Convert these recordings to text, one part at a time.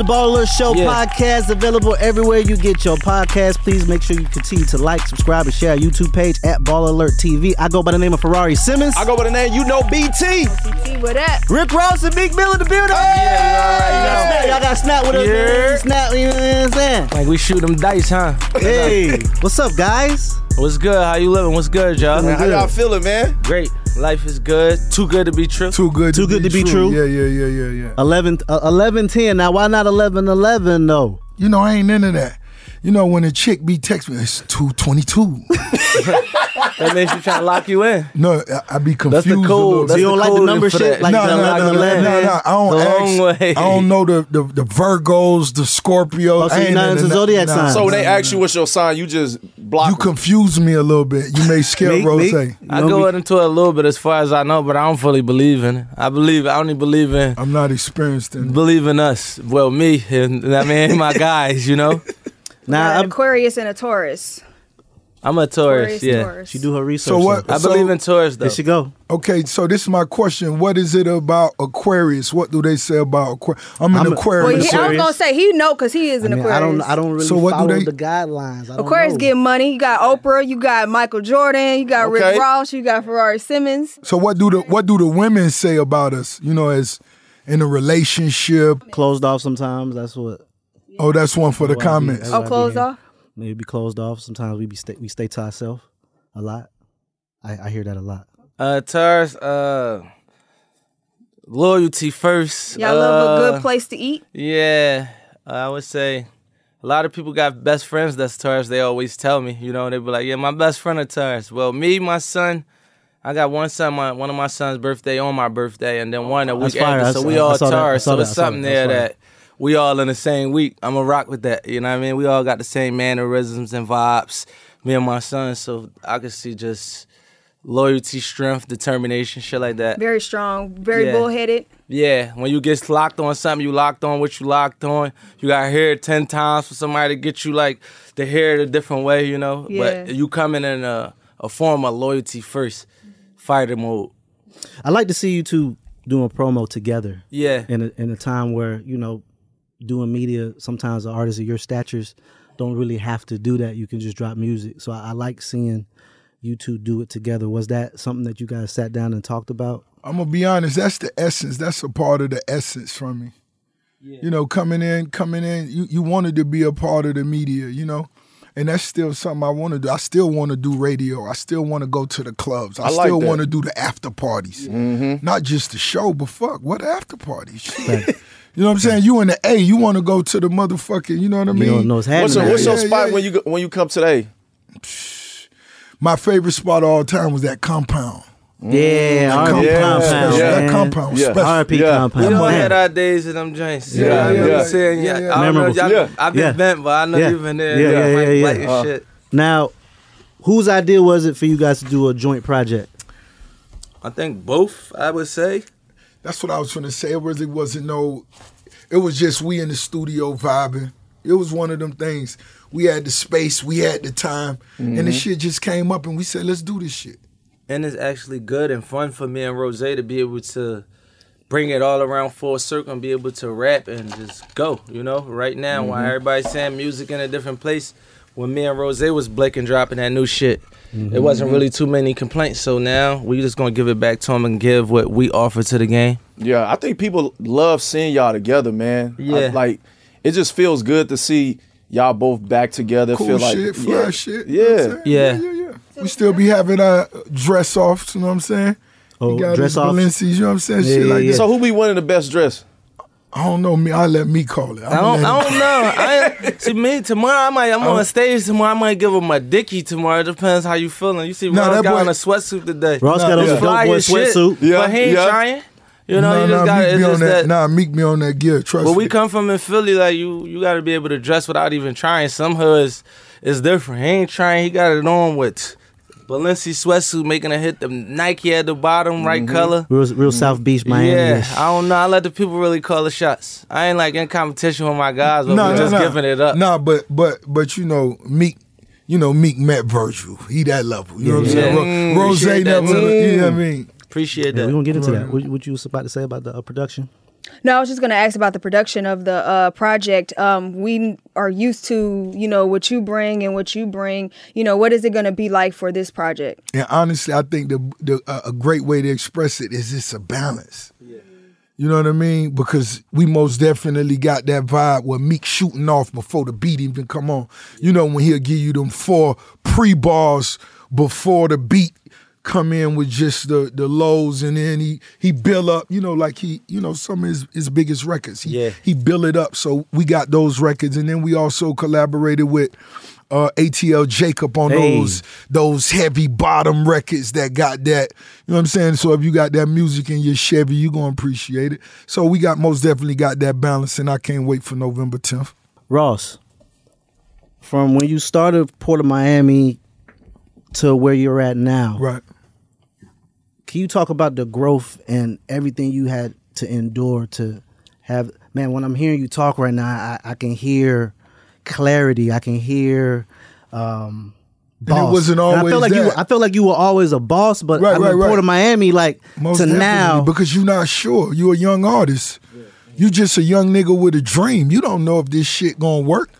The Baller Alert Show Yeah. podcast, available everywhere you get your podcast. Please make sure you continue to like, subscribe, and share our YouTube page at Baller Alert TV. I go by the name of Ferrari Simmons. I go by the name, you know, BT. See what that? Rick Ross and Meek Mill in the building. Oh, yeah, Y'all got snap with us, Yeah. Snap, you know what I'm saying? Like we shoot them dice, huh? Hey, what's up, guys? What's good? How you living? What's good, y'all? Man, How y'all feeling, man? Great. Life is good. Too good to be true. Too good. Too good to be true. Yeah, yeah, yeah, yeah, yeah. 11, uh, 11 10. Now, why not 11 11 though? You know, I ain't into that. You know, when a chick be text me, it's two twenty two. That makes you trying to lock you in. No, I, I be confused. That's the code. bit. That's you don't the like the code number shit? that. Like no, the no, lock no, the no, no, no. I don't The long ask. way. I don't know the the, the Virgos, the Scorpios. Oh, so you're not into into zodiac nah, signs? So nah, they nah. ask you what's your sign, you just block. You confuse me a little bit. You may scare Me- Rose. me? I go into it a little bit as far as I know, but I don't fully believe in it. I believe I only believe in I'm not experienced in. believe in us. Well, me and I mean my guys. You know, Nah, an I'm, Aquarius and a Taurus. I'm a Taurus. Aquarius, Yeah, Taurus. she do her research. So what? though. I so- believe in Taurus though. There she go. Okay, so this is my question. What is it about Aquarius? What do they say about Aquarius? I'm an I'm a- Well, Aquarius. he, I was Aquarius. gonna say he know because he is I an mean, Aquarius. I don't. I don't really So what do follow they- the guidelines. I don't Aquarius know. get money. You got Oprah. You got Michael Jordan. You got Okay. Rick Ross. You got Ferrari Simmons. So what do the what do the women say about us? You know, as in a relationship. closed off sometimes. That's what. Oh, that's one for the That's why be- comments. that's Oh, I be closed off. Maybe be closed off. Sometimes we be stay, we stay to ourselves a lot. I, I hear that a lot. Uh, Taurus, uh, loyalty first. Y'all love a Uh, good place to eat. Yeah, I would say a lot of people got best friends that's Taurus. They always tell me, you know, they be like, "Yeah, my best friend is Taurus." Well, me, my son, I got one son, my one of my son's birthday on my birthday, and then one a week after. So we all saw Taurus. So that. it's something there That's that we all in the same week. I'm gonna rock with that. You know what I mean? We all got the same mannerisms and vibes. Me and my son, so I could see just loyalty, strength, determination, shit like that. Very strong. Very Yeah. bullheaded. Yeah, when you get locked on something, you locked on what you locked on. You got to hear it 10 times for somebody to get you, like, to hear it a different way, you know? Yeah. But you coming in a, a form of loyalty first, fighter mode. I like to see you two doing promo together. Yeah. In a, in a time where you know, doing media, sometimes the artists of your statures don't really have to do that. You can just drop music. So I, I like seeing you two do it together. Was that something that you guys sat down and talked about? I'm gonna be honest. That's the essence. That's a part of the essence for me. You know, coming in, coming in. You you wanted to be a part of the media. You know. And that's still something I want to do. I still want to do radio. I still want to go to the clubs. I, I like still that. want to do the after parties. Mm-hmm. Not just the show, but fuck, what after parties? Shit. You know what I'm saying? You in the A, you want to go to the motherfucking, you know what I mean? You don't know what's What's your, what's your Yeah, spot yeah. when you when you come today? My favorite spot of all time was that compound. Yeah, R&B Yeah, compound. yeah. That compound was Yeah. special. R&B Yeah. compound. We all man. had our days in them joints. Yeah, Yeah, I know yeah. what I'm saying. Yeah, Yeah, yeah. I don't know. Memorable. Y'all, Yeah. I've been Yeah. bent, but I know Yeah. you've been there. Yeah, yeah, Mike yeah, White yeah. and shit. Now, whose idea was it for you guys to do a joint project? I think both. I would say. That's what I was trying to say. It really wasn't no. It was just we in the studio vibing. It was one of them things. We had the space, we had the time, and Mm-hmm. the shit just came up, and we said, "Let's do this shit." and it's actually good and fun for me and Rose to be able to bring it all around full circle and be able to rap and just go. You know, right now while everybody's saying music in a different place, when me and Rose was blinking dropping that new shit, it mm-hmm. wasn't really too many complaints. So now we just gonna give it back to them and give what we offer to the game. Yeah, I think people love seeing y'all together, man. I- Yeah. like it just feels good to see y'all both back together. Cool feel like shit, fly yeah, shit. you know Yeah. Yeah. yeah, yeah, yeah. We still be having uh, our dress offs. You know what I'm saying? Oh, We got dress his offs? Balenci's, you know what I'm saying? Yeah, shit yeah, like yeah. that. So who be winning the best dress? I don't know me. I let me call it. I don't, I don't know. I ain't- see me tomorrow. I might. I'm on stage tomorrow. I might give him my dicky tomorrow. It depends how you feeling. You see, Nah, Ross got boy- on a sweatsuit today. Ross got on It's a dope fly boy as shit, sweatsuit. Yeah, but he ain't yeah. trying. You know, nah, you just nah, got meet it's me on that. that. Nah, meet me on that gear. Trust But me. we come from in Philly, like you, you got to be able to dress without even trying. Some hoods is different. He ain't trying. He got it on with Balenci sweatsuit, making a hit. The Nike at the bottom, right color. Real, real South Beach, Miami. Yeah, I don't know. I let the people really call the shots. I ain't like in competition with my guys, but Nah, we nah, just nah. giving it up. Nah, but but but you know, Meek, you know, Meek met Virgil. He that level. You know what I'm saying? Mm, Ro- Rose that never. You know what I mean? Appreciate Yeah, that. we're gonna get into that. What, what you was about to say about the uh, production? No, I was just gonna ask about the production of the uh, project. Um, we are used to, you know, what you bring and what you bring. You know, what is it gonna be like for this project? And honestly, I think the the uh, a great way to express it is it's a balance. Yeah. You know what I mean? Because we most definitely got that vibe where Meek shooting off before the beat even come on. You know when he'll give you them four pre bars before the beat come in with just the the lows and then he he build up, you know, like he, you know, some of his, his biggest records. He, Yeah. he build it up. So we got those records and then we also collaborated with uh, ATL Jacob on Hey. those those heavy bottom records that got that. You know what I'm saying? So if you got that music in your Chevy, you gonna appreciate it. So we got most definitely got that balance, and I can't wait for November 10th. Ross, from when you started Port of Miami to where you're at now, Right. can you talk about the growth and everything you had to endure to have? Man, when I'm hearing you talk right now, I, I can hear clarity. I can hear. Um, it wasn't I always felt like you. I felt like you were always a boss, but Right, I mean, right, right. Port of Miami, like Most to now, because you're not sure. You're a young artist. You just a young nigga with a dream. You don't know if this shit gonna work.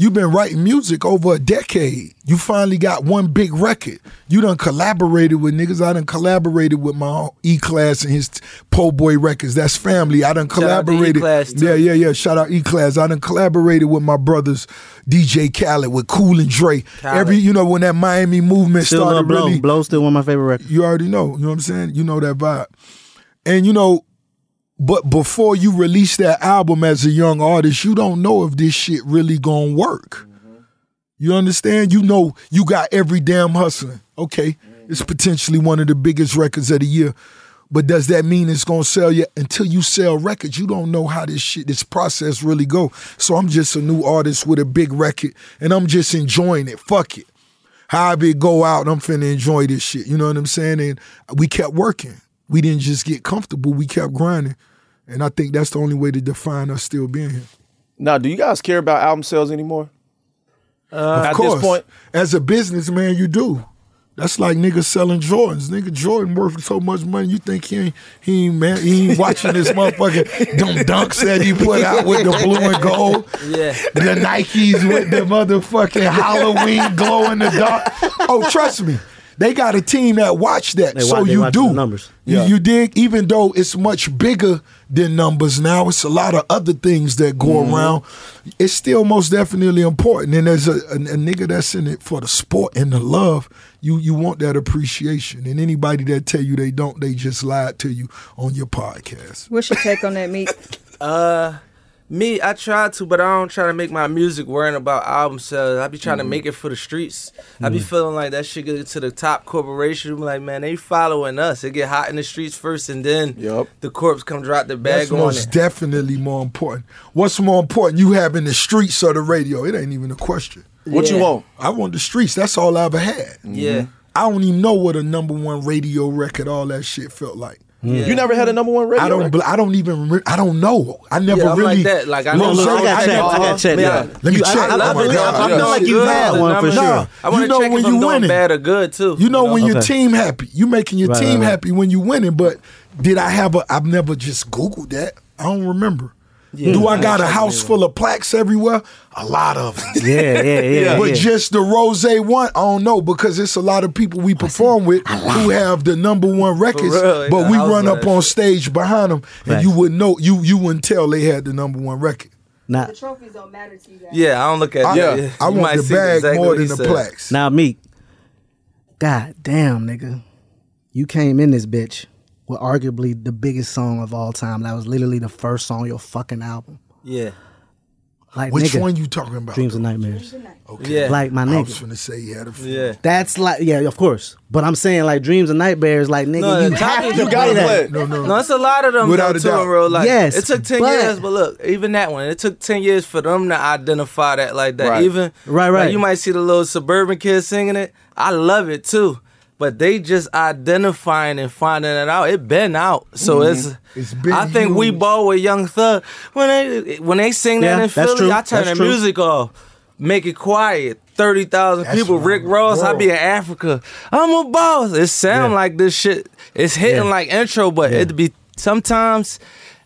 You've been writing music over a decade. You finally got one big record. You done collaborated with niggas. I done collaborated with my E Class and his Poe Boy records. That's family. I done Shout out to collaborated. E-Class, yeah, yeah, yeah. Shout out E Class. I done collaborated with my brothers DJ Khaled, with Cool and Dre. Khaled. Every you know when that Miami movement still started love blow. really Blow still one of my favorite records. you already know. You know what I'm saying? You know that vibe. And you know, but before you release that album as a young artist, you don't know if this shit really gonna work. You understand? You know you got every damn hustling. Okay. It's potentially one of the biggest records of the year. But does that mean it's gonna sell you until you sell records? You don't know how this shit, this process really go. So I'm just a new artist with a big record and I'm just enjoying it. Fuck it however it go out, I'm finna enjoy this shit. You know what I'm saying? And we kept working. We didn't just get comfortable. We kept grinding. And I think that's the only way to define us still being here. Now, do you guys care about album sales anymore? of At course, this point, as a businessman, you do. That's like niggas selling Jordans. Nigga Jordan worth so much money. You think he ain't he ain't man he ain't watching this motherfucker them dunks that he put out with the blue and gold. Yeah. The Nikes with the motherfucking Halloween glow in the dark. Oh, trust me. They got a team that watch that. They so watch- you do. numbers. You, Yeah. you dig? Even though it's much bigger than numbers now, it's a lot of other things that go Mm-hmm. around. It's still most definitely important. And there's a, a, a nigga that's in it for the sport and the love. You you want that appreciation. And anybody that tell you they don't, they just lied to you on your podcast. What's your take on that, Meek? Uh, Me, I try to, but I don't try to make my music worrying about album sales. I be trying to mm-hmm. make it for the streets. I be mm-hmm. feeling like that shit get to the top corporation. be like, man, they following us. It get hot in the streets first, and then Yup. the corpse come drop the bag That's on most it. definitely more important. What's more important, you having the streets or the radio? It ain't even a question. What you want? I want the streets. That's all I ever had. yeah, I don't even know what a number one radio record, all that shit felt like. Yeah. You never had a number one radio. I don't. record? I don't even. Re- I don't know. I never Yeah, I'm really. like that. Like I know, know what I'm I saying? got I checked. I got checked. Yeah. Yeah. Let me You- check. I, I, I I, love oh it. I, I feel like you had one for sure. Nah. I want You know check when if I'm you doing winning. bad or good too. You know when your team happy, you making your Right, team right, right. happy when you winning. But did I have a? I've never just googled that. I don't remember. Do I got a house full of plaques everywhere? A lot of them. Yeah, yeah, yeah. But yeah. just the Rose one, I don't know because it's a lot of people we perform with who have the number one records, real, but we run up on stage behind them, and Facts. you wouldn't know you you wouldn't tell they had the number one record. now, trophies don't matter to you guys. Yeah, I don't look at I, that. Yeah. I You want might the see bag exactly more than the said. plaques. now, Meek. God damn, nigga. You came in this bitch with arguably the biggest song of all time. That was literally the first song on your fucking album. Yeah, Like, Which nigga, one you talking about? Dreams and Nightmares. Okay. yeah, Like, my nigga. I was gonna say he had a few. yeah. That's like, yeah, of course. But I'm saying, like, Dreams and Nightmares, like, nigga, No, you the have to You gotta play play that. No, no, No, it's a lot of them Without a doubt. in real life. Yes, it took ten but- years, but look, even that one, it took ten years for them to identify that like that. Right. Even Right, like, right. you might see the little suburban kids singing it. I love it too, but they just identifying and finding it out. It been out, so Mm-hmm. it's. It's been I think we ball with Young Thug when they when they sing that Yeah, in Philly. true. I turn That's the true. music off. Make it quiet. Thirty thousand people. Rick Ross. I be in Africa. I'm a boss. It sound Yeah. like this shit. It's hitting Yeah. like intro, but it'd be sometimes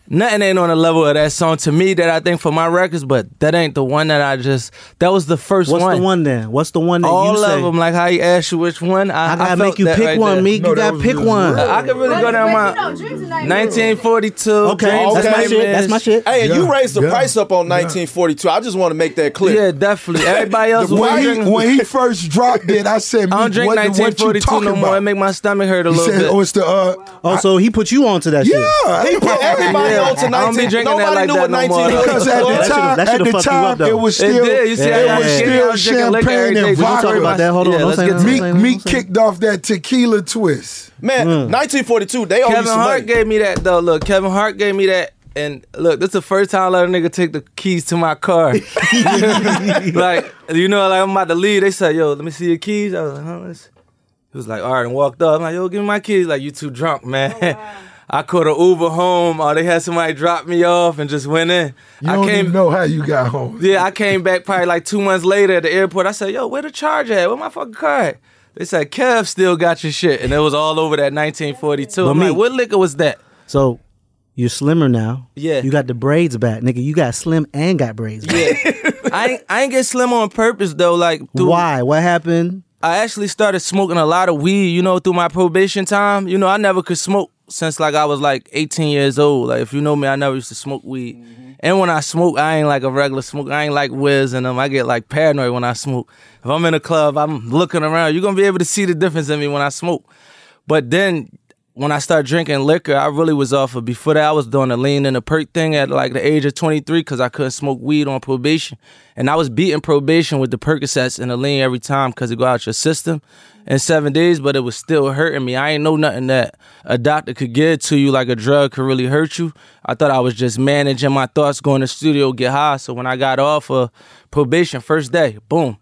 nothing ain't on the level of that song to me that I think for my records. But that ain't the one that I just. That was the first What's one. What's the one then? What's the one that All you say? of them, like how you asked you which one. I, I gotta felt make you pick right one, there. Meek. No, you gotta pick just one. real. I could really But- go down my you know, Dreams and Nightmares- 1942. Okay, Dreams that's and my shit. That's my shit. Hey, and you raised the yeah, price up on 1942. I just want to make that clear. Yeah, definitely. Everybody else was When he, drinking. when he first dropped it, I said, I don't drink what, what 1942 talking no more. It about?" make my stomach hurt a He little said, bit. "Oh, it's the uh, Oh, so he put you onto that yeah." He put Everybody Yeah. on to I don't be 19. drinking that Nobody like knew that what no more, Because at the time, at the fucked up, time, it was still, did. You see, it I was got still kicked. I was drinking liquor every champagne day. and We can talk vodka. about that. Hold on, Yeah, don't let's get nothing. to Meek, Meek kicked off that tequila twist. Man, 1942, they owe Kevin Hart gave me that though. Look, Kevin Hart gave me that. And look, this is the first time I let a nigga take the keys to my car. like, you know, like I'm about to leave. They said, yo, let me see your keys. I was like, huh? Let's- He was like, all right, and walked up. I'm like, yo, give me my keys. Like, you too drunk, man. Oh, I caught an Uber home, or they had somebody drop me off and just went in. You I don't came, even know how you got home. yeah, I came back probably like two months later at the airport. I said, yo, where the charger at? Where my fucking car at? They said, Kev still got your shit. And it was all over that 1942. But I'm me- like, what liquor was that? So you're slimmer now. Yeah. You got the braids back, nigga. You got slim and got braids back. Yeah. I ain't, I ain't get slim on purpose though. Like through, Why? What happened? I actually started smoking a lot of weed, you know, through my probation time. You know, I never could smoke since like I was like 18 years old. Like if you know me, I never used to smoke weed. Mm-hmm. And when I smoke, I ain't like a regular smoker. I ain't like Wiz and them. I get like paranoid when I smoke. If I'm in a club, I'm looking around. You're gonna be able to see the difference in me when I smoke. But then when I started drinking liquor, I really was off of. Before that, I was doing the lean and the perk thing at like the age of 23 because I couldn't smoke weed on probation. And I was beating probation with the Percocets and the lean every time because it go out your system in seven days, but it was still hurting me. I ain't know nothing that a doctor could give to you like a drug could really hurt you. I thought I was just managing my thoughts, going to the studio, get high. So when I got off of probation, first day, boom,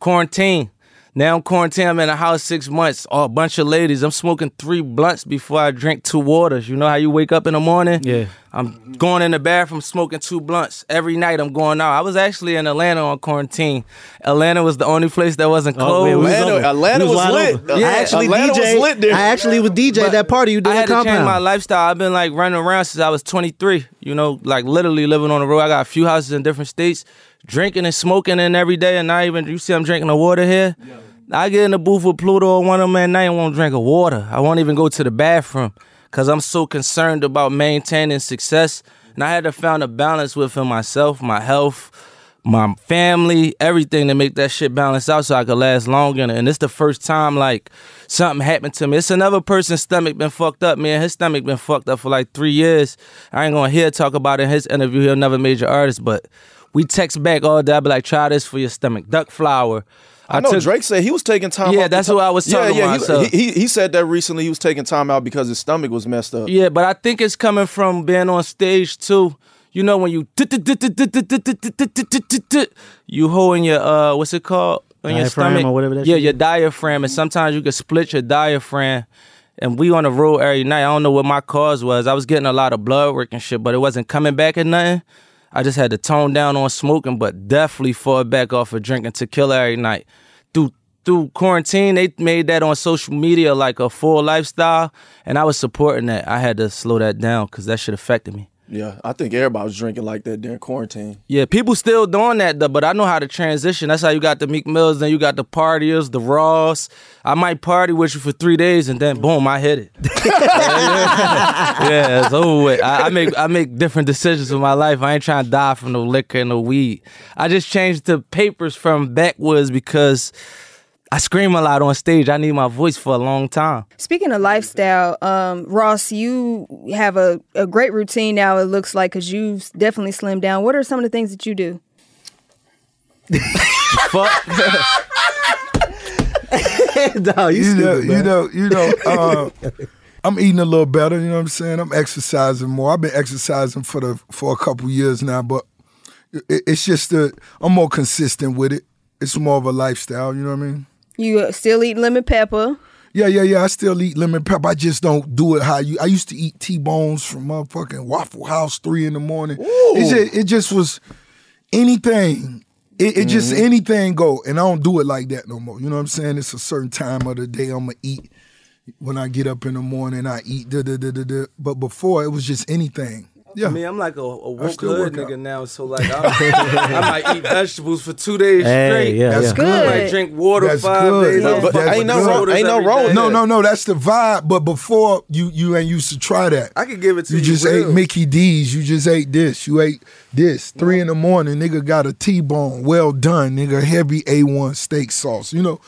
quarantine. Now I'm quarantined. I'm in a house six months. Oh, a bunch of ladies. I'm smoking three blunts before I drink two waters. You know how you wake up in the morning? Yeah. I'm going in the bathroom smoking two blunts every night. I'm going out. I was actually in Atlanta on quarantine. Atlanta was the only place that wasn't Oh, closed. wait, was Atlanta- Atlanta We was lit. open. Yeah, I actually Atlanta was DJ. lit there. I actually was DJ But that party you did I at had to change my lifestyle. I've been like running around since I was 23. You know, like literally living on the road. I got a few houses in different states, drinking and smoking in every day, and not even. You see, I'm drinking the water here. I get in the booth with Pluto or one of them at night and won't drink a water. I won't even go to the bathroom because I'm so concerned about maintaining success. And I had to find a balance within myself, my health, my family, everything to make that shit balance out so I could last longer. And it's the first time like something happened to me. It's another person's stomach been fucked up, man. His stomach been fucked up for like three years. I ain't gonna hear talk about it in his interview. He'll never major artist, but we text back all day. I be like, try this for your stomach. Duck flour. I, know Drake said he was taking time. Out. Yeah, that's to- what I was talking yeah, about, He, he, he said that recently. He was taking time out because his stomach was messed up. Yeah, but I think it's coming from being on stage too. You know when you you holding your uh what's it called on your stomach or whatever that yeah your diaphragm and sometimes you can split your diaphragm. And we on the road every night. I don't know what my cause was. I was getting a lot of blood work and shit, but it wasn't coming back at nothing. I just had to tone down on smoking, but definitely fall back off of drinking tequila every night. Through through quarantine, they made that on social media like a full lifestyle, and I was supporting that. I had to slow that down because that shit affected me. Yeah, I think everybody was drinking like that during quarantine. Yeah, people still doing that though, but I know how to transition. That's how you got the Meek Mills, then you got the partiers, the Ross. I might party with you for three days and then boom, I hit it. yeah, it's over with. I, I make I make different decisions in my life. I ain't trying to die from no liquor and no weed. I just changed the papers from backwoods because I scream a lot on stage. I need my voice for a long time. Speaking of lifestyle, um, Ross, you have a, a great routine now. It looks like because you've definitely slimmed down. What are some of the things that you do? Fuck. no, you, you know, you know, you know, uh, I'm eating a little better. You know what I'm saying? I'm exercising more. I've been exercising for the for a couple years now, but it, it's just that I'm more consistent with it. It's more of a lifestyle. You know what I mean? You uh, still eat lemon pepper. Yeah, yeah, yeah. I still eat lemon pepper. I just don't do it how you. I used to eat T-bones from motherfucking Waffle House three in the morning. It just, it just was anything. It, it just anything go, and I don't do it like that no more. You know what I'm saying? It's a certain time of the day I'm gonna eat. When I get up in the morning, I eat. Da, da, da, da, da. But before it was just anything. Yeah. I mean, I'm like a, a woke hood work out. nigga now, so like I, I might eat vegetables for two days Hey, straight. yeah, That's yeah. good. I might drink water That's five good. days. Yeah. I'll But fuck ain't no wrong- ain't no every wrong. No, no, no. That's the vibe. But before you, you ain't used to try that. I could give it to You you. just real. ate Mickey D's. You just ate this. You ate this. Three in the morning, nigga got a T-bone, well done, nigga, heavy A1 steak sauce. You know,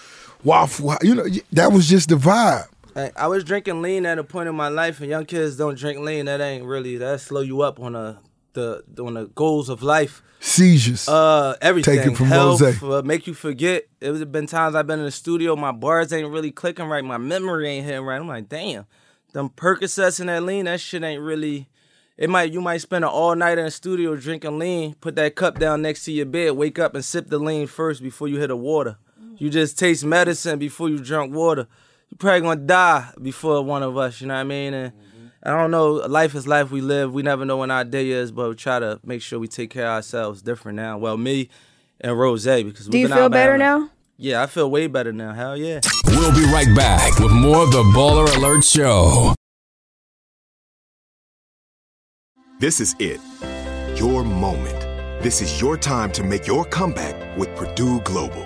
waffle. You know, that was just the vibe. I was drinking lean at a point in my life, and young kids don't drink lean. That ain't really that slow you up on a the on the goals of life. Seizures. Uh, everything. Take it from Health, uh, make you forget. It was been times I've been in the studio, my bars ain't really clicking right, my memory ain't hitting right. I'm like, damn, them Percocets and that lean, that shit ain't really. It might you might spend an all night in the studio drinking lean, put that cup down next to your bed, wake up and sip the lean first before you hit the water. You just taste medicine before you drunk water. You probably gonna die before one of us. You know what I mean? And mm-hmm. I don't know. Life is life. We live. We never know when our day is, but we try to make sure we take care of ourselves different now. Well, me and Rose because Do we've you been feel out better now. now? Yeah, I feel way better now. Hell yeah. We'll be right back with more of the Baller Alert Show. This is it. Your moment. This is your time to make your comeback with Purdue Global.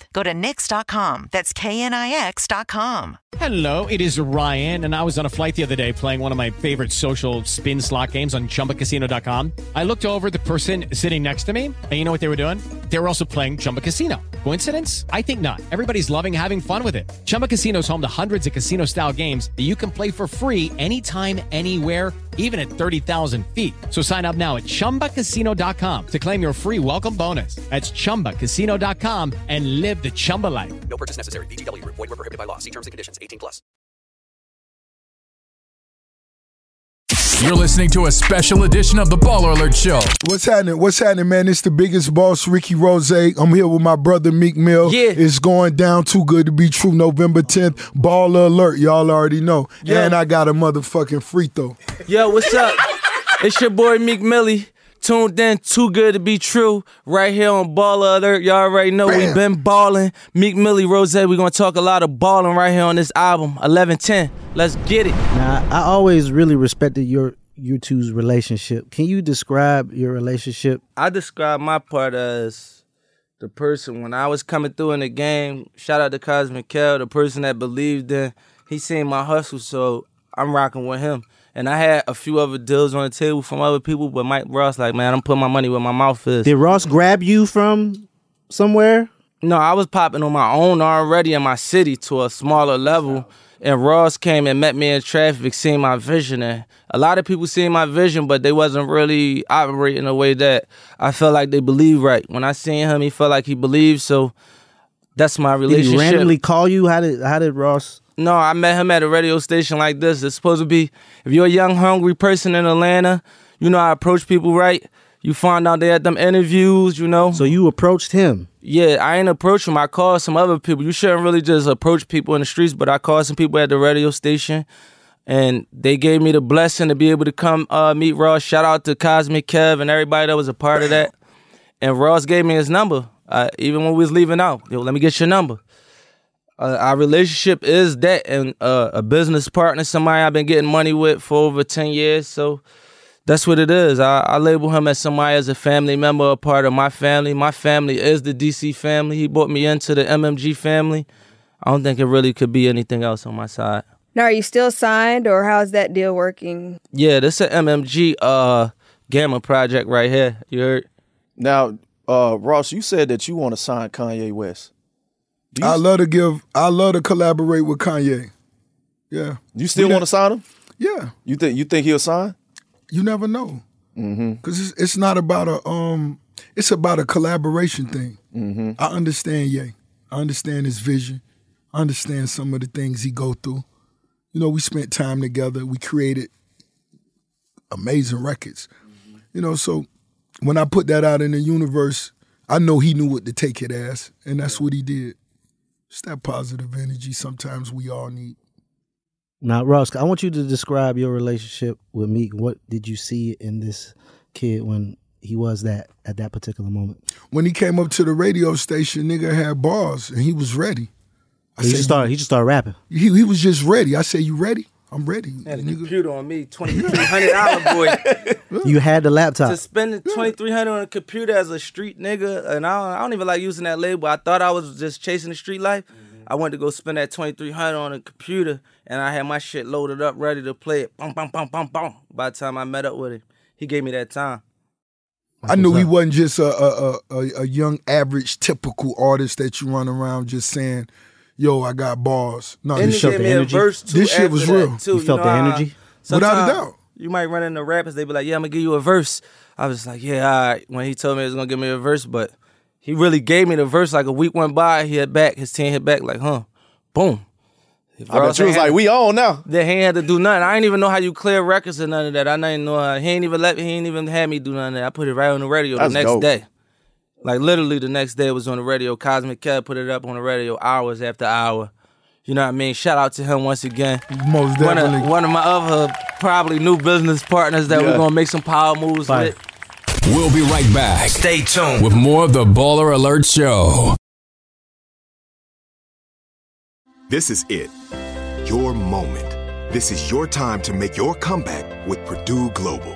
Go to Knix.com. That's KNIX.com. Hello, it is Ryan, and I was on a flight the other day playing one of my favorite social spin slot games on chumbacasino.com. I looked over the person sitting next to me, and you know what they were doing? They were also playing Chumba Casino. Coincidence? I think not. Everybody's loving having fun with it. Chumba Casino is home to hundreds of casino style games that you can play for free anytime, anywhere, even at 30,000 feet. So sign up now at chumbacasino.com to claim your free welcome bonus. That's chumbacasino.com and live the Chumba life. No purchase necessary. VGW Group. Void were prohibited by law. See terms and conditions. 18 plus. You're listening to a special edition of the Baller Alert Show. What's happening? What's happening, man? It's the biggest boss, Ricky Rose. I'm here with my brother Meek Mill. Yeah. It's going down too good to be true. November 10th. Baller alert. Y'all already know. Yeah. And I got a motherfucking free throw. Yo, what's up? it's your boy Meek Millie. Tuned in, too good to be true. Right here on Baller Alert. Y'all already know we been balling. Meek Millie Rose. we gonna talk a lot of balling right here on this album. 1110. Let's get it. Now, I always really respected your you two's relationship. Can you describe your relationship? I describe my part as the person when I was coming through in the game. Shout out to Cosmic Kev, the person that believed in. He seen my hustle, so I'm rocking with him. And I had a few other deals on the table from other people, but Mike Ross, like, man, I'm putting my money where my mouth is. Did Ross grab you from somewhere? No, I was popping on my own already in my city to a smaller level. And Ross came and met me in traffic, seeing my vision. And a lot of people seen my vision, but they wasn't really operating the way that I felt like they believed right. When I seen him, he felt like he believed. So that's my Did relationship. he randomly call you? How did how did Ross? No, I met him at a radio station like this. It's supposed to be if you're a young, hungry person in Atlanta, you know I approach people right. You find out they had them interviews, you know. So you approached him. Yeah, I ain't approach him. I called some other people. You shouldn't really just approach people in the streets, but I called some people at the radio station, and they gave me the blessing to be able to come uh, meet Ross. Shout out to Cosmic Kev and everybody that was a part of that. And Ross gave me his number, uh, even when we was leaving out. Yo, let me get your number. Uh, our relationship is that, and uh, a business partner, somebody I've been getting money with for over ten years. So that's what it is. I, I label him as somebody as a family member, a part of my family. My family is the DC family. He brought me into the MMG family. I don't think it really could be anything else on my side. Now, are you still signed, or how's that deal working? Yeah, this is an MMG uh Gamma project right here. You heard? Now, uh, Ross, you said that you want to sign Kanye West. You, I love to give. I love to collaborate with Kanye. Yeah. you still want to sign him? Yeah. You think you think he'll sign? You never know. Mm-hmm. Cause it's, it's not about a um. It's about a collaboration thing. Mm-hmm. I understand Ye. I understand his vision. I understand some of the things he go through. You know, we spent time together. We created amazing records. You know, so when I put that out in the universe, I know he knew what to take it as, and that's what he did. It's that positive energy sometimes we all need. Now, Ross, I want you to describe your relationship with Meek. What did you see in this kid when he was that at that particular moment? When he came up to the radio station, nigga had bars and he was ready. I he said, just started. He just started rapping. He, he was just ready. I said, "You ready? I'm ready." Had a nigga. computer on me, twenty three hundred dollar boy. You had the laptop. to spend the twenty three hundred on a computer as a street nigga, and I don't, I don't even like using that label. I thought I was just chasing the street life. Mm-hmm. I went to go spend that twenty three hundred on a computer, and I had my shit loaded up, ready to play it. Bum, bum, bum, bum, bum. By the time I met up with him, he gave me that time. I knew he wasn't just a, a, a, a young, average, typical artist that you run around just saying, "Yo, I got bars." No, And this he shit, gave me a verse too. this shit was real. Too. You felt know the how energy? Without a doubt. You might run into rappers. They be like, "Yeah, I'm gonna give you a verse." I was like, "Yeah." All right. When he told me he was gonna give me a verse, but he really gave me the verse. Like a week went by, he hit back. His team hit back. Like, huh? Boom. I bet you was like, we on now. Then he ain't had to do nothing. I didn't even know how you clear records or none of that. I didn't know how. He ain't even let me. He ain't even had me do none of that. I put it right on the radio That's the next dope. day. Like literally the next day it was on the radio. Cosmic Kev put it up on the radio hours after hour. You know what I mean? Shout out to him once again. Most One definitely. of, one of my other probably new business partners that we're gonna make some power moves Fire. with. We'll be right back. Stay tuned with more of the Baller Alert Show. This is it. Your moment. This is your time to make your comeback with Purdue Global.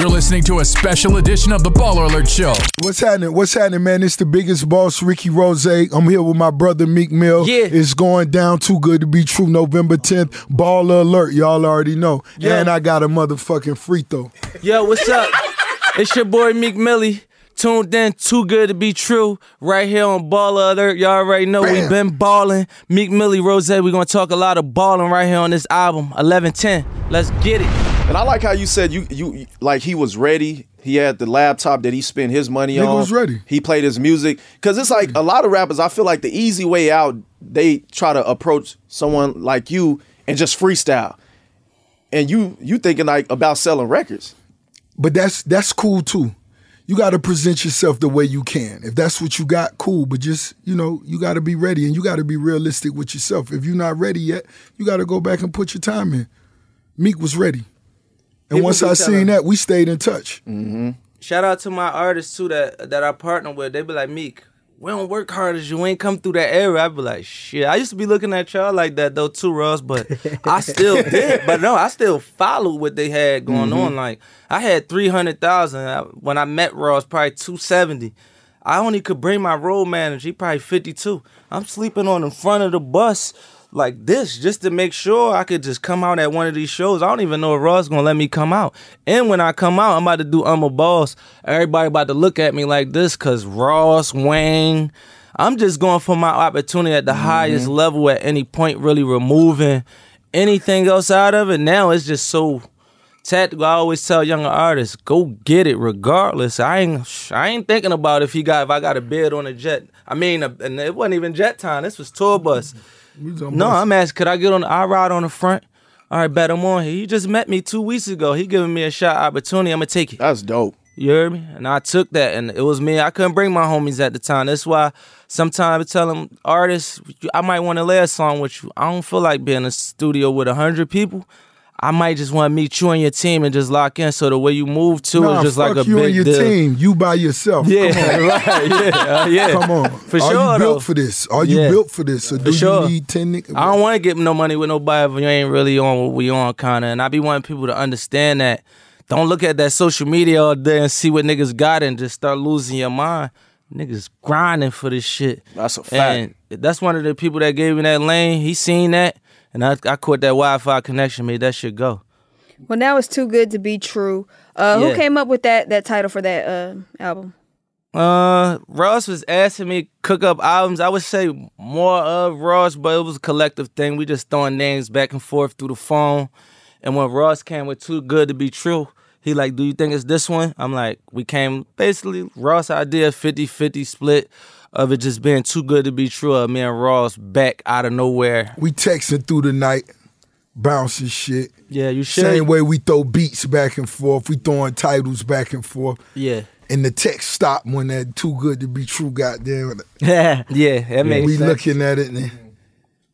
You're listening to a special edition of the Baller Alert Show. What's happening? What's happening, man? It's the biggest boss, Ricky Rose. I'm here with my brother Meek Mill. Yeah. It's going down too good to be true. November 10th. Baller alert. Y'all already know. Yeah. And I got a motherfucking free throw. Yo, what's up? it's your boy Meek Millie. Tuned in, too good to be true. Right here on Baller Alert. Y'all already know we been balling. Meek Millie Rose. We're gonna talk a lot of balling right here on this album. 1110. Let's get it. And I like how you said you you like he was ready. He had the laptop that he spent his money Nigga on. was ready. He played his music because it's like a lot of rappers. I feel like the easy way out. They try to approach someone like you and just freestyle. And you you thinking like about selling records. But that's that's cool too. You got to present yourself the way you can. If that's what you got, cool. But just you know, you got to be ready and you got to be realistic with yourself. If you're not ready yet, you got to go back and put your time in. Meek was ready, and once I telling- seen that, we stayed in touch. Mm-hmm. Shout out to my artists too that that I partner with. They be like, Meek, we don't work hard as you ain't come through that era. I be like, shit. I used to be looking at y'all like that though too, Ross, but I still did. But no, I still followed what they had going Mhm. on. Like I had three hundred thousand when I met Ross, probably two seventy. I only could bring my road manager. He probably fifty two. I'm sleeping on the front of the bus like this just to make sure I could just come out at one of these shows. I don't even know if Ross gonna let me come out. And when I come out, I'm about to do I'm a boss. Everybody about to look at me like this cause Ross, Wayne. I'm just going for my opportunity at the mm-hmm. highest level at any point, really removing anything else out of it. Now it's just so tactical. I always tell younger artists, go get it regardless. I ain't I ain't thinking about if he got if I got a bid on a jet. I mean, a, and it wasn't even jet time. This was tour bus. Mm-hmm. No, I'm asking, could I get on? I ride on the front. All right, bet I'm on here. He just met me two weeks ago. He giving me a shot opportunity. I'm gonna take it. That's dope. You heard me? And I took that, and it was me. I couldn't bring my homies at the time. That's why sometimes I tell them, artists, I might want to lay a song with you. I don't feel like being in a studio with a hundred people. I might just want to meet you and your team and just lock in. So the way you move to Nah, is just fuck like a you big and your deal. team. You by yourself. Yeah, Come on. right. Yeah, uh, yeah. Come on. For Are sure. you built though. for this? Are you Yeah. built for this? Or For do sure. you need ten niggas? I don't want to get no money with nobody if you ain't really on what we on, kind of. And I be wanting people to understand that. Don't look at that social media all day and see what niggas got and just start losing your mind. Niggas grinding for this shit. That's a fact. And that's one of the people that gave me that lane. He seen that, and I, I caught that Wi-Fi connection. Made that shit go. Well, now it's too good to be true. Uh, Who came up with that that title for that uh, album? Uh, Ross was asking me cook up albums. I would say more of Ross, but it was a collective thing. We just throwing names back and forth through the phone. And when Ross came with Too Good to Be True, he like, do you think it's this one? I'm like, we came basically Ross idea 50-50 split of it just being too good to be true. Of me and Ross back out of nowhere. We texting through the night, bouncing shit. Yeah, you should. Same way we throw beats back and forth. We throwing titles back and forth. Yeah. And the text stopped when that too good to be true got there. Yeah, yeah, that makes we sense. looking at it and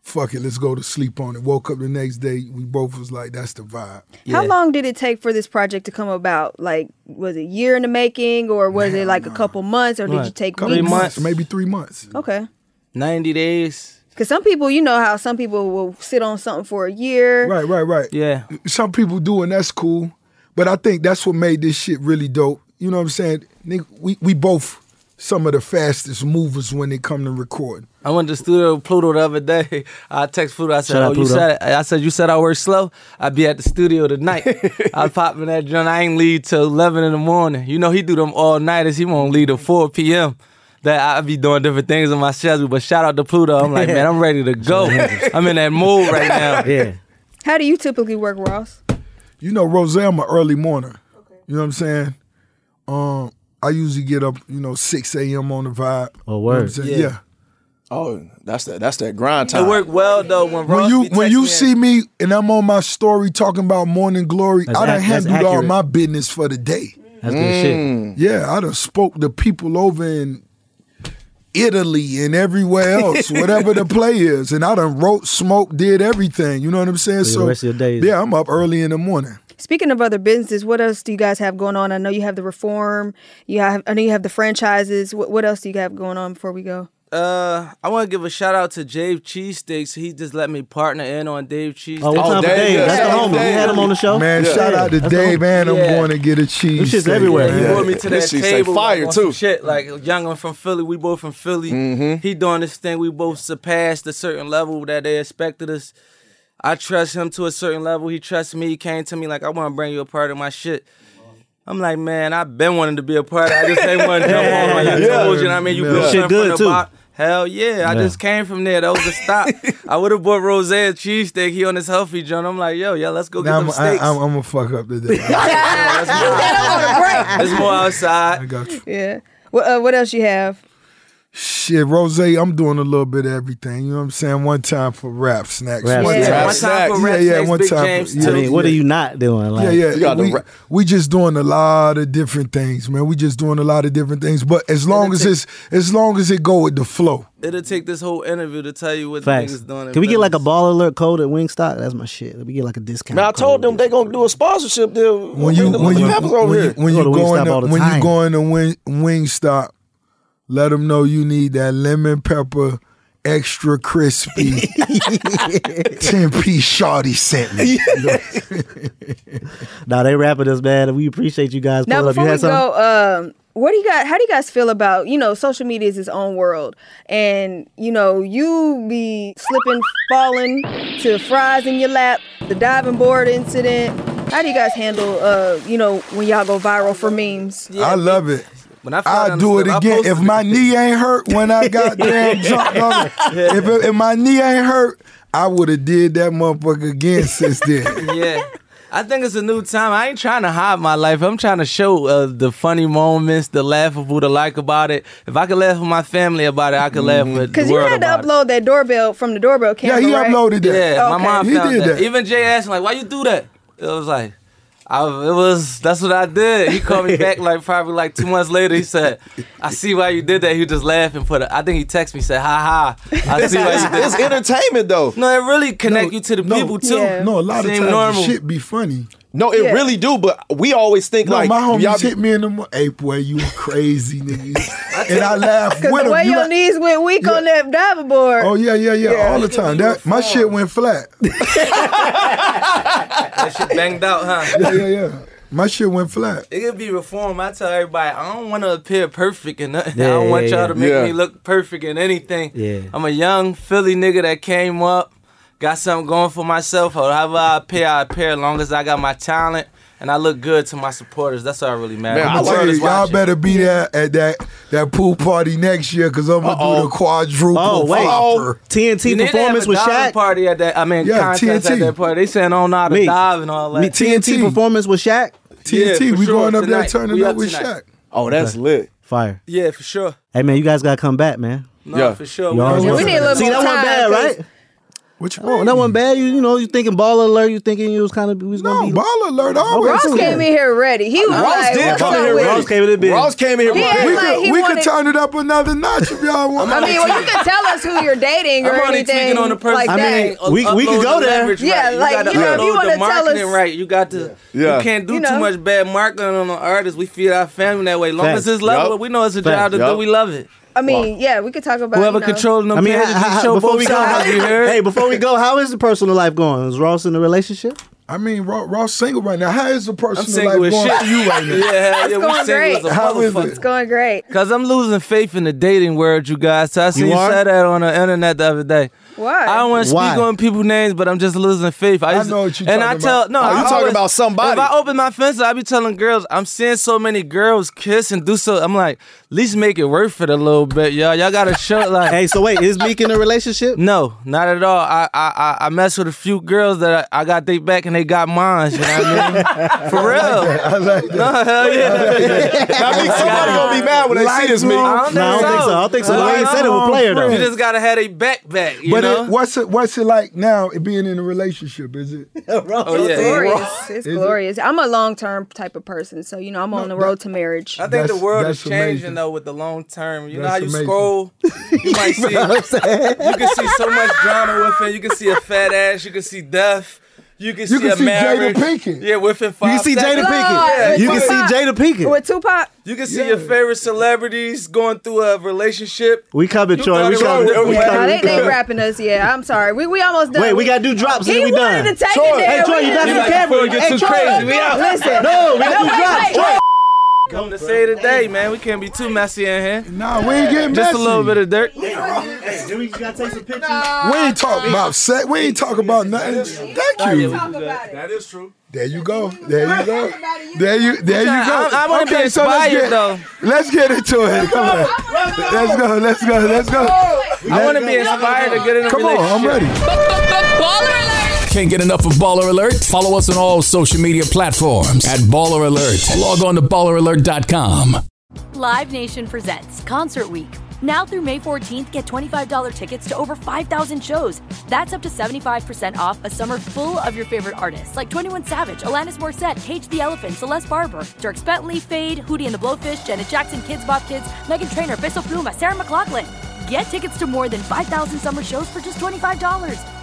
fuck it, let's go to sleep on it. Woke up the next day, we both was like, that's the vibe. How long did it take for this project to come about? Like, was it a year in the making, or was it like a couple months, or did you take couple weeks? months? maybe three months. Okay. 90 days. Because some people, you know how some people will sit on something for a year. Right, right, right. Yeah. Some people do, and that's cool. But I think that's what made this shit really dope. You know what I'm saying? Nigga, we, we both some of the fastest movers when they come to recording. I went to the studio with Pluto the other day. I text Pluto. I said, Shout "Oh, you Pluto. said I said you said I work slow. I'd be at the studio tonight. I pop in that joint. I ain't leave till eleven in the morning. You know he do them all nighters. He won't leave till four p.m. That I be doing different things in my schedule. But shout out to Pluto. I'm like, man, I'm ready to go. I'm in that mood right now. Yeah. How do you typically work, Ross? You know, Rose, I'm an early morner. You know what I'm saying? Um, I usually get up, you know, 6 a.m. on the vibe. Oh, You know what word. Yeah. yeah. Oh, that's that. That's that grind time. It time. worked well though when when you when you see me and I'm on my story talking about morning glory, That's I done ac- that's handled all my business for the day. That's good Mm. shit. Yeah, I done spoke to people over in Italy and everywhere else, whatever the play is. And I done wrote, smoked, did everything. You know what I'm saying? For the rest of your days. Yeah, I'm up early in the morning. Speaking of other businesses, what else do you guys have going on? I know you have the reform. You have. I know you have the franchises. What, what else do you have going on before we go? Uh, I want to give a shout out to Dave Cheesesteaks. He just let me partner in on Dave Cheesesteaks. Oh, what's up with Dave? That's the homie. We had him on the show. Man, Yeah. shout out to That's Dave, man. I'm Yeah. going to get a cheese. Them shit's steak. everywhere. He brought me to that This shit say table. fire, like, on too. Shit like young one from Philly. We both from Philly. Mm-hmm. He doing this thing. We both surpassed a certain level that they expected us. I trust him to a certain level. He trusts me. He came to me like, I want to bring you a part of my shit. I'm like, man, I've been wanting to be a part. I just ain't want to jump on my Yeah. toes. You know what I mean? You Yeah. built Shit something good, from the too. bottom. Hell yeah, I just came from there. That was a stop. I would have bought Rose a cheesesteak. He on his healthy joint. I'm like, yo, yeah, let's go get Now them I'm, I, steaks. I'm, I'm gonna fuck up today. It's more outside. I got you. Yeah. What uh, What else you have? Shit, Rose, I'm doing a little bit of everything. You know what I'm saying? One time for rap snacks. Rap one snacks. time. One time for Yeah, Rap yeah, Snacks, one Big time for- James, yeah, I mean, what are you not doing? Like, yeah, yeah. You got we, ra- we just doing a lot of different things, man. We just doing a lot of different things. But as long as it's as long as it go with the flow. It'll take this whole interview to tell you what Facts. the niggas doing. in Can we get like a Baller Alert code at Wingstop? That's my shit. Let me get like a discount. Man, I told code. them they gonna do a sponsorship deal. When you when you Peppers over when you, here. when you to go in the, the when you time. go in the wing Wingstop, let them know you need that lemon pepper extra crispy 10 piece shawty sent me. Nah, they rapping us, man. and We appreciate you guys. Now, up. before You we had something? go, um, what do you guys? How do you guys feel about you know social media is its own world, and you know you be slipping, falling to fries in your lap, the diving board incident. How do you guys handle uh you know when y'all go viral for memes? I love it. When I found I'll do it slip, again. If my knee ain't hurt when I got damn jumped on it, if, it- if my knee ain't hurt, I would have did that motherfucker again since then. yeah. I think it's a new time. I ain't trying to hide my life. I'm trying to show uh, the funny moments, the laughable, the like about it. If I could laugh with my family about it, I could laugh with the Because you had to about it. upload that doorbell from the doorbell camera. Yeah, he right? uploaded that. Yeah, my mom He found did that. that. Even Jay asked me like, "Why you do that?" It was like, I, it was that's what I did. He called me back like probably like two months later. He said, "I see why you did that." He was just laughing and put. A, I think he texted me said, "Ha ha." I It's, see why you did. it's entertainment though. No, it really connect you to the people too. No, a lot of times normal. shit be funny. No, it Yeah. really do. But we always think No, like my homies y'all be- hit me in the mo- hey boy, you crazy nigga. and I laugh Cause with the them. way You your like- knees went weak on that diving board. oh yeah, yeah, yeah, all the time. That my shit went flat. That shit banged out, huh? Yeah, yeah, yeah. My shit went flat. It could be reformed. I tell everybody, I don't want to appear perfect and nothing. I don't want y'all yeah. to make Yeah. me look perfect in anything. Yeah. I'm a young Philly nigga that came up, got something going for myself. However I appear, I appear. As long as I got my talent and I look good to my supporters, that's all really matters. Man, The I I tell you, y'all watching. better be there at that that pool party next year because I'm gonna do the quadruple Oh wait, flopper. TNT oh, You performance with Shaq. party at that. I mean, Yeah, contest at TNT. that party. They saying I don't know how to Me. dive and all that. Me, TNT, TNT. performance with Shaq. TNT, Yeah, for we sure, going up there turning We up up with. Shaq. Oh, that's lit. Fire. yeah, for sure. Hey man, you guys gotta come back, man. No, Yeah. for sure. You Yeah, we need a little See more that time. one bad, 'cause- right? What you Oh, that one bad. You you know you thinking Baller Alert. You thinking you was kind of we was No, gonna be. Baller Alert. Always Ross came in here ready. He was Ross like, did come in here with ready. Ross came in the business. Ross came in here. He ready. We like could he we wanted- could turn it up another notch if y'all want. I mean, well, you can tell us who you're dating or I'm only anything on the person. like I that. mean, we- we could Upload go the there. leverage Yeah, right. like, you, gotta you know, if you wanna the tell marketing us- right. You got to. Yeah. You can't do You too much bad marketing on the artist. We feed our family that way. Long as it's love, we know it's a job to do. We love it. I mean, yeah, we could talk about Whoever you know, controlling them I mean, how- how- show before we go, sides. You heard? hey, before we go, how is the personal life going? Is Ross in a relationship? I mean, Ross, Ross single right now. How is the personal single life going shit. for you right now? Yeah, It's yeah, going single great. as a How is it? It's going great. Cause I'm losing faith in the dating world, you guys. So I seen You you, are? that on the internet the other day. Why? I don't want to Why? speak on people's names, but I'm just losing faith. I used- know what you're And I tell about. no, Oh, I you talking always- about somebody. If I open my fence, I be telling girls I'm seeing so many girls kiss and do so. I'm like, at least make it worth it a little bit, y'all. Y'all gotta show like. Hey, so wait, is Meek in a relationship? No, not at all. I I I, I mess with a few girls that I, I got they back and they got mine. You know what I mean? For real. I like that. No, hell yeah. I mean, somebody gonna be mad when they see this, me. Lifelong- No, I don't think so. I don't think so. The way he said it was player though. You just gotta have a back back. You But know. it, what's it what's it like now being in a relationship? Is it oh yeah. Oh, glorious. It's Is it? glorious. I'm a long term type of person, so you know I'm on the road to marriage. I think the world is changing amazing. though with the long term. You know how you amazing. scroll, you might see, you can see so much drama within. You can see a fat ass. You can see death. You can You see can a see Jada marriage. Pinkett. Yeah, within five. You can see Jada. Pinkett. Lord, You can see Jada Pinkett. With Tupac, You can see your favorite celebrities going through a relationship. We coming, Troy. We coming. was- We Yeah, no, they, We they coming. rapping us. Yeah, I'm sorry. We we almost done. Wait, we gotta do drops. He Then we wanted done. to take Troy, it there. hey, Troy, you We done didn't- some camera. Before it gets Hey, too Troy, crazy, we out. Listen, No, we gotta do wait, drops. wait. Troy. Come to say today, man. We can't be too messy in here. Nah, we ain't getting Just messy. a little bit of dirt. Hey, then we gotta take some pictures. We ain't talking about sex. We ain't talking about nothing. Thank you. That is true. There you go. There you go. There you there you go. I- I wanna be Okay, so let's inspired, get- though. Let's get into it. Come on. Let's go. Let's go. Let's go. I want to be inspired to get in a Come on, I'm relationship. ready. Can't get enough of Baller Alert? Follow us on all social media platforms at Baller Alert. Log on to balleralert.com. Live Nation presents Concert Week. Now through May 14th, get $25 tickets to over 5,000 shows. That's up to 75% off a summer full of your favorite artists like 21 Savage, Alanis Morissette, Cage the Elephant, Celeste Barber, Dierks Bentley, Feid, Hootie and the Blowfish, Janet Jackson, Kidz Bop Kids, Meghan Trainor, Peso Pluma, Sarah McLachlan. Get tickets to more than 5,000 summer shows for just $25.